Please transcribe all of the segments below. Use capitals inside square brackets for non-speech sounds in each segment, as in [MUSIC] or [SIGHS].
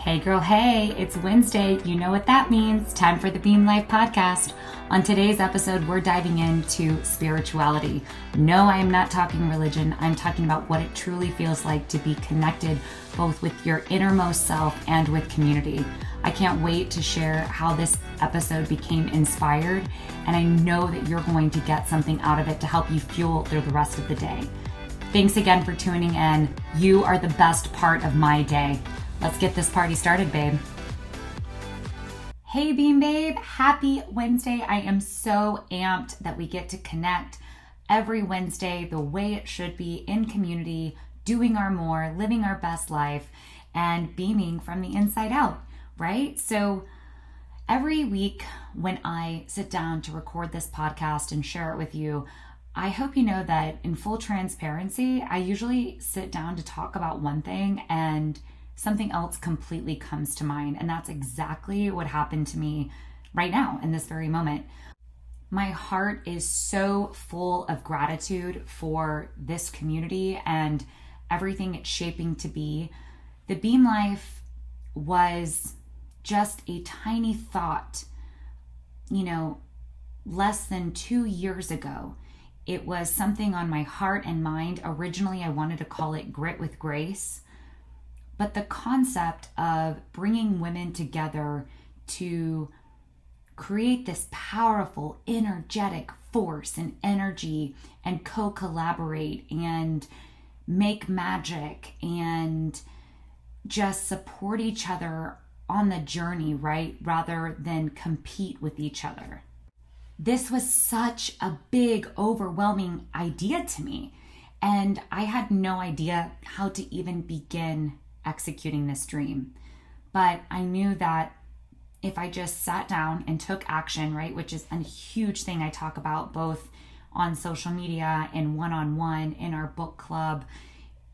Hey, girl, hey, it's Wednesday. You know what that means. Time for the Beam Life podcast. On today's episode, we're diving into spirituality. No, I am not talking religion. I'm talking about what it truly feels like to be connected both with your innermost self and with community. I can't wait to share how this episode became inspired, and I know that you're going to get something out of it to help you fuel through the rest of the day. Thanks again for tuning in. You are the best part of my day. Let's get this party started, babe. Hey, Beam Babe, happy Wednesday. I am so amped that we get to connect every Wednesday the way it should be in community, doing our more, living our best life, and beaming from the inside out, right? So, every week when I sit down to record this podcast and share it with you, I hope you know that in full transparency, I usually sit down to talk about one thing and something else completely comes to mind. And that's exactly what happened to me right now in this very moment. My heart is so full of gratitude for this community and everything it's shaping to be. The Beam Life was just a tiny thought, you know, less than two years ago. It was something on my heart and mind. Originally, I wanted to call it Grit with Grace but the concept of bringing women together to create this powerful, energetic force and energy and co collaborate and make magic and just support each other on the journey, right? Rather than compete with each other. This was such a big, overwhelming idea to me. And I had no idea how to even begin executing this dream. But I knew that if I just sat down and took action, right, which is a huge thing I talk about both on social media and one on one in our book club,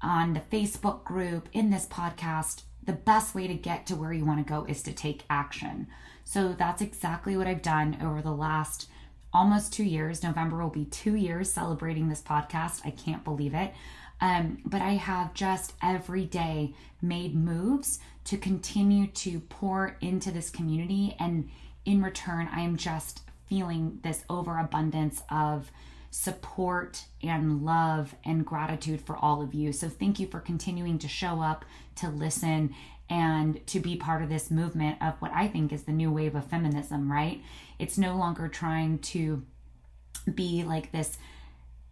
on the Facebook group, in this podcast, the best way to get to where you want to go is to take action. So that's exactly what I've done over the last almost two years. November will be two years celebrating this podcast. I can't believe it. Um, but I have just every day made moves to continue to pour into this community. And in return, I am just feeling this overabundance of support and love and gratitude for all of you. So thank you for continuing to show up, to listen, and to be part of this movement of what I think is the new wave of feminism, right? It's no longer trying to be like this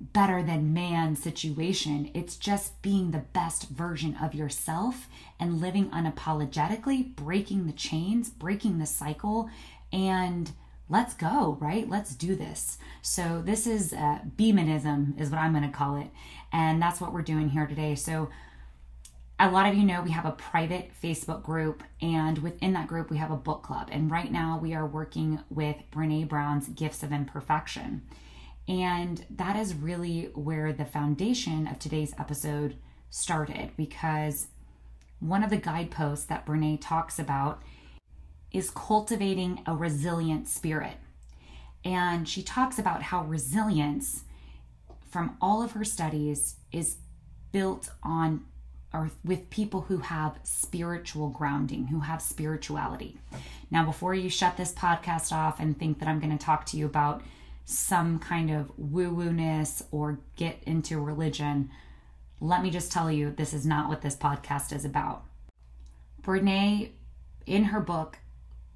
better than man situation. It's just being the best version of yourself and living unapologetically, breaking the chains, breaking the cycle, and let's go, right? Let's do this. So, this is uh, Beamanism, is what I'm going to call it. And that's what we're doing here today. So, a lot of you know we have a private Facebook group, and within that group, we have a book club. And right now, we are working with Brene Brown's Gifts of Imperfection. And that is really where the foundation of today's episode started because one of the guideposts that Brene talks about is cultivating a resilient spirit. And she talks about how resilience from all of her studies is built on or with people who have spiritual grounding, who have spirituality. Now, before you shut this podcast off and think that I'm going to talk to you about some kind of woo woo ness or get into religion, let me just tell you this is not what this podcast is about. Brene, in her book,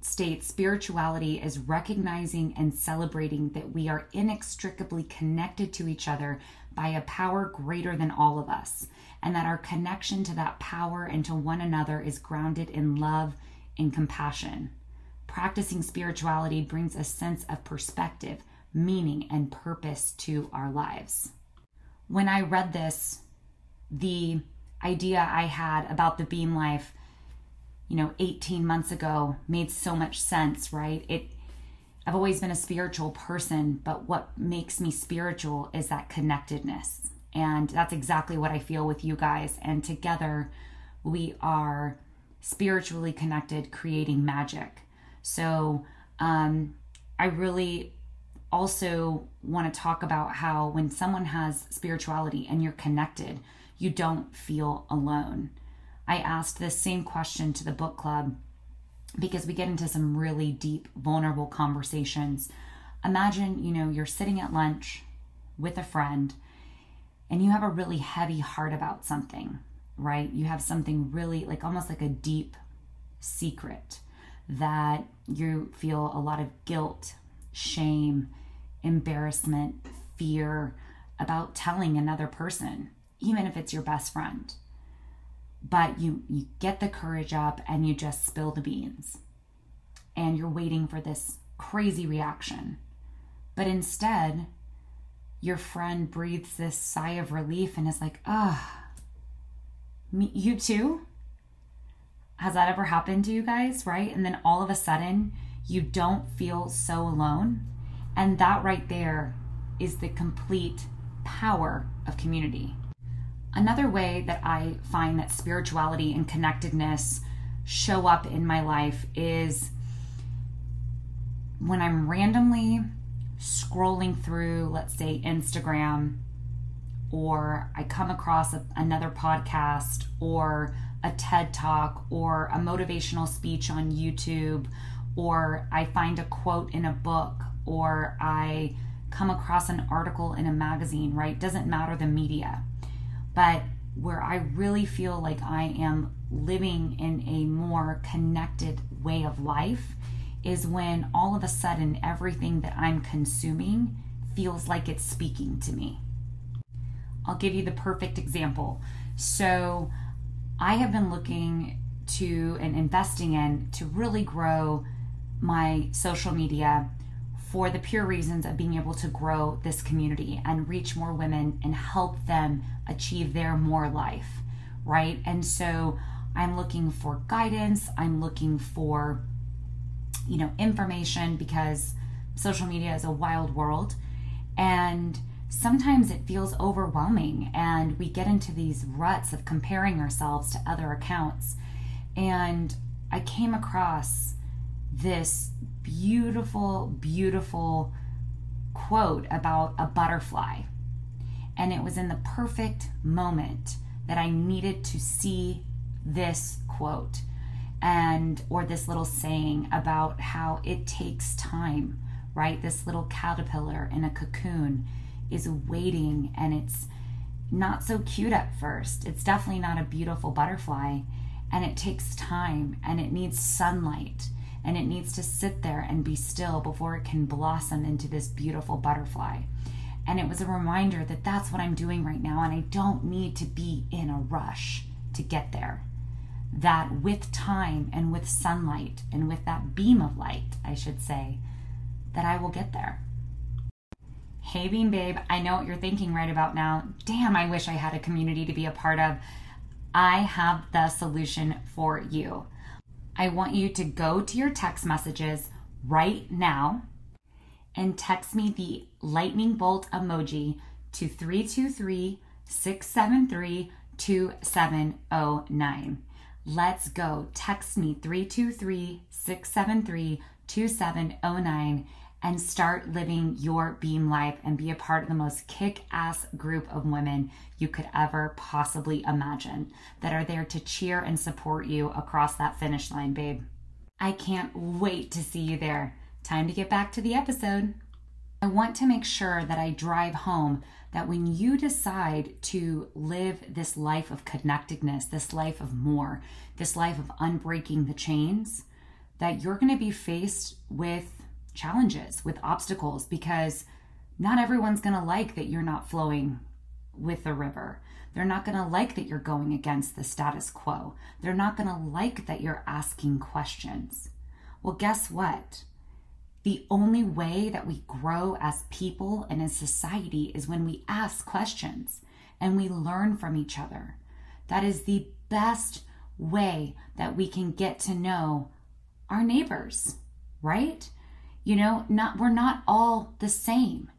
states spirituality is recognizing and celebrating that we are inextricably connected to each other by a power greater than all of us, and that our connection to that power and to one another is grounded in love and compassion. Practicing spirituality brings a sense of perspective, meaning and purpose to our lives. When I read this, the idea I had about the beam life, you know, 18 months ago made so much sense, right? It I've always been a spiritual person, but what makes me spiritual is that connectedness. And that's exactly what I feel with you guys. And together we are spiritually connected, creating magic. So um, I really also want to talk about how when someone has spirituality and you're connected, you don't feel alone. I asked this same question to the book club because we get into some really deep, vulnerable conversations. Imagine, you know, you're sitting at lunch with a friend and you have a really heavy heart about something, right? You have something really like almost like a deep secret that you feel a lot of guilt, shame, embarrassment, fear about telling another person, even if it's your best friend. But you you get the courage up and you just spill the beans. And you're waiting for this crazy reaction. But instead, your friend breathes this sigh of relief and is like, "Ah, me you too?" Has that ever happened to you guys, right? And then all of a sudden, you don't feel so alone. And that right there is the complete power of community. Another way that I find that spirituality and connectedness show up in my life is when I'm randomly scrolling through, let's say, Instagram, or I come across a, another podcast, or a TED talk or a motivational speech on YouTube, or I find a quote in a book, or I come across an article in a magazine, right? Doesn't matter the media. But where I really feel like I am living in a more connected way of life is when all of a sudden everything that I'm consuming feels like it's speaking to me. I'll give you the perfect example. So, I have been looking to and investing in to really grow my social media for the pure reasons of being able to grow this community and reach more women and help them achieve their more life, right? And so I'm looking for guidance, I'm looking for you know, information because social media is a wild world and sometimes it feels overwhelming and we get into these ruts of comparing ourselves to other accounts. And I came across this beautiful, beautiful quote about a butterfly. And it was in the perfect moment that I needed to see this quote and or this little saying about how it takes time, right? This little caterpillar in a cocoon is waiting and it's not so cute at first. It's definitely not a beautiful butterfly and it takes time and it needs sunlight and it needs to sit there and be still before it can blossom into this beautiful butterfly. And it was a reminder that that's what I'm doing right now and I don't need to be in a rush to get there. That with time and with sunlight and with that beam of light, I should say, that I will get there. Hey, Beam Babe, I know what you're thinking right about now. Damn, I wish I had a community to be a part of. I have the solution for you. I want you to go to your text messages right now and text me the lightning bolt emoji to 323 673 2709. Let's go. Text me 323 673 2709 and start living your beam life and be a part of the most kick ass group of women you could ever possibly imagine that are there to cheer and support you across that finish line, babe. I can't wait to see you there. Time to get back to the episode. I want to make sure that I drive home that when you decide to live this life of connectedness, this life of more, this life of unbreaking the chains, that you're going to be faced with challenges, with obstacles, because not everyone's going to like that you're not flowing with the river. They're not going to like that you're going against the status quo. They're not going to like that you're asking questions. Well, guess what? The only way that we grow as people and as society is when we ask questions and we learn from each other. That is the best way that we can get to know our neighbors, right? You know, not we're not all the same,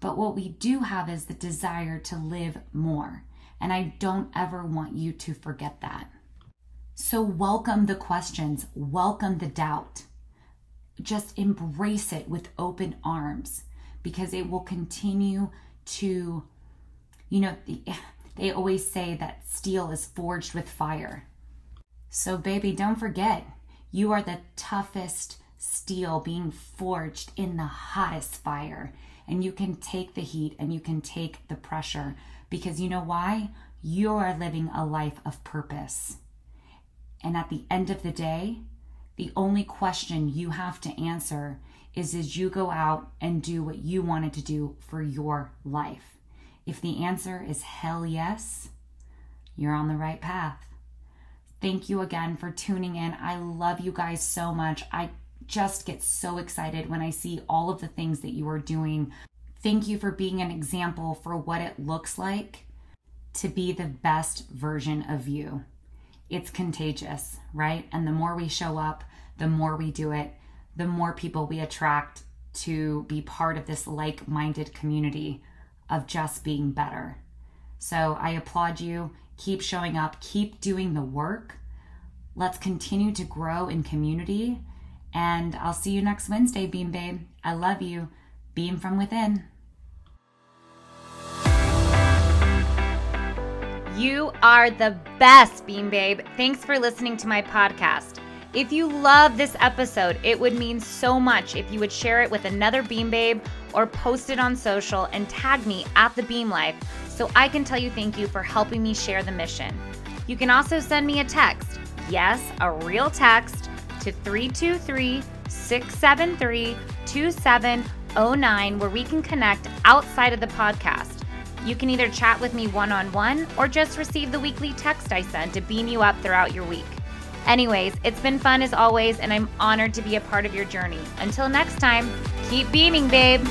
but what we do have is the desire to live more. And I don't ever want you to forget that. So welcome the questions, welcome the doubt. Just embrace it with open arms because it will continue to you know, [SIGHS] they always say that steel is forged with fire. So, baby, don't forget, you are the toughest steel being forged in the hottest fire. And you can take the heat and you can take the pressure because you know why? You are living a life of purpose. And at the end of the day, the only question you have to answer is as you go out and do what you wanted to do for your life. If the answer is hell yes, you're on the right path. Thank you again for tuning in. I love you guys so much. I just get so excited when I see all of the things that you are doing. Thank you for being an example for what it looks like to be the best version of you. It's contagious, right? And the more we show up, the more we do it, the more people we attract to be part of this like minded community of just being better. So I applaud you. Keep showing up, keep doing the work. Let's continue to grow in community. And I'll see you next Wednesday, Beam Babe. I love you. Beam from within. You are the best, Beam Babe. Thanks for listening to my podcast. If you love this episode, it would mean so much if you would share it with another Beam Babe or post it on social and tag me at the Beam Life so I can tell you thank you for helping me share the mission. You can also send me a text, yes, a real text, to 323 673 2709 where we can connect outside of the podcast. You can either chat with me one on one or just receive the weekly text I send to beam you up throughout your week. Anyways, it's been fun as always, and I'm honored to be a part of your journey. Until next time, keep beaming, babe.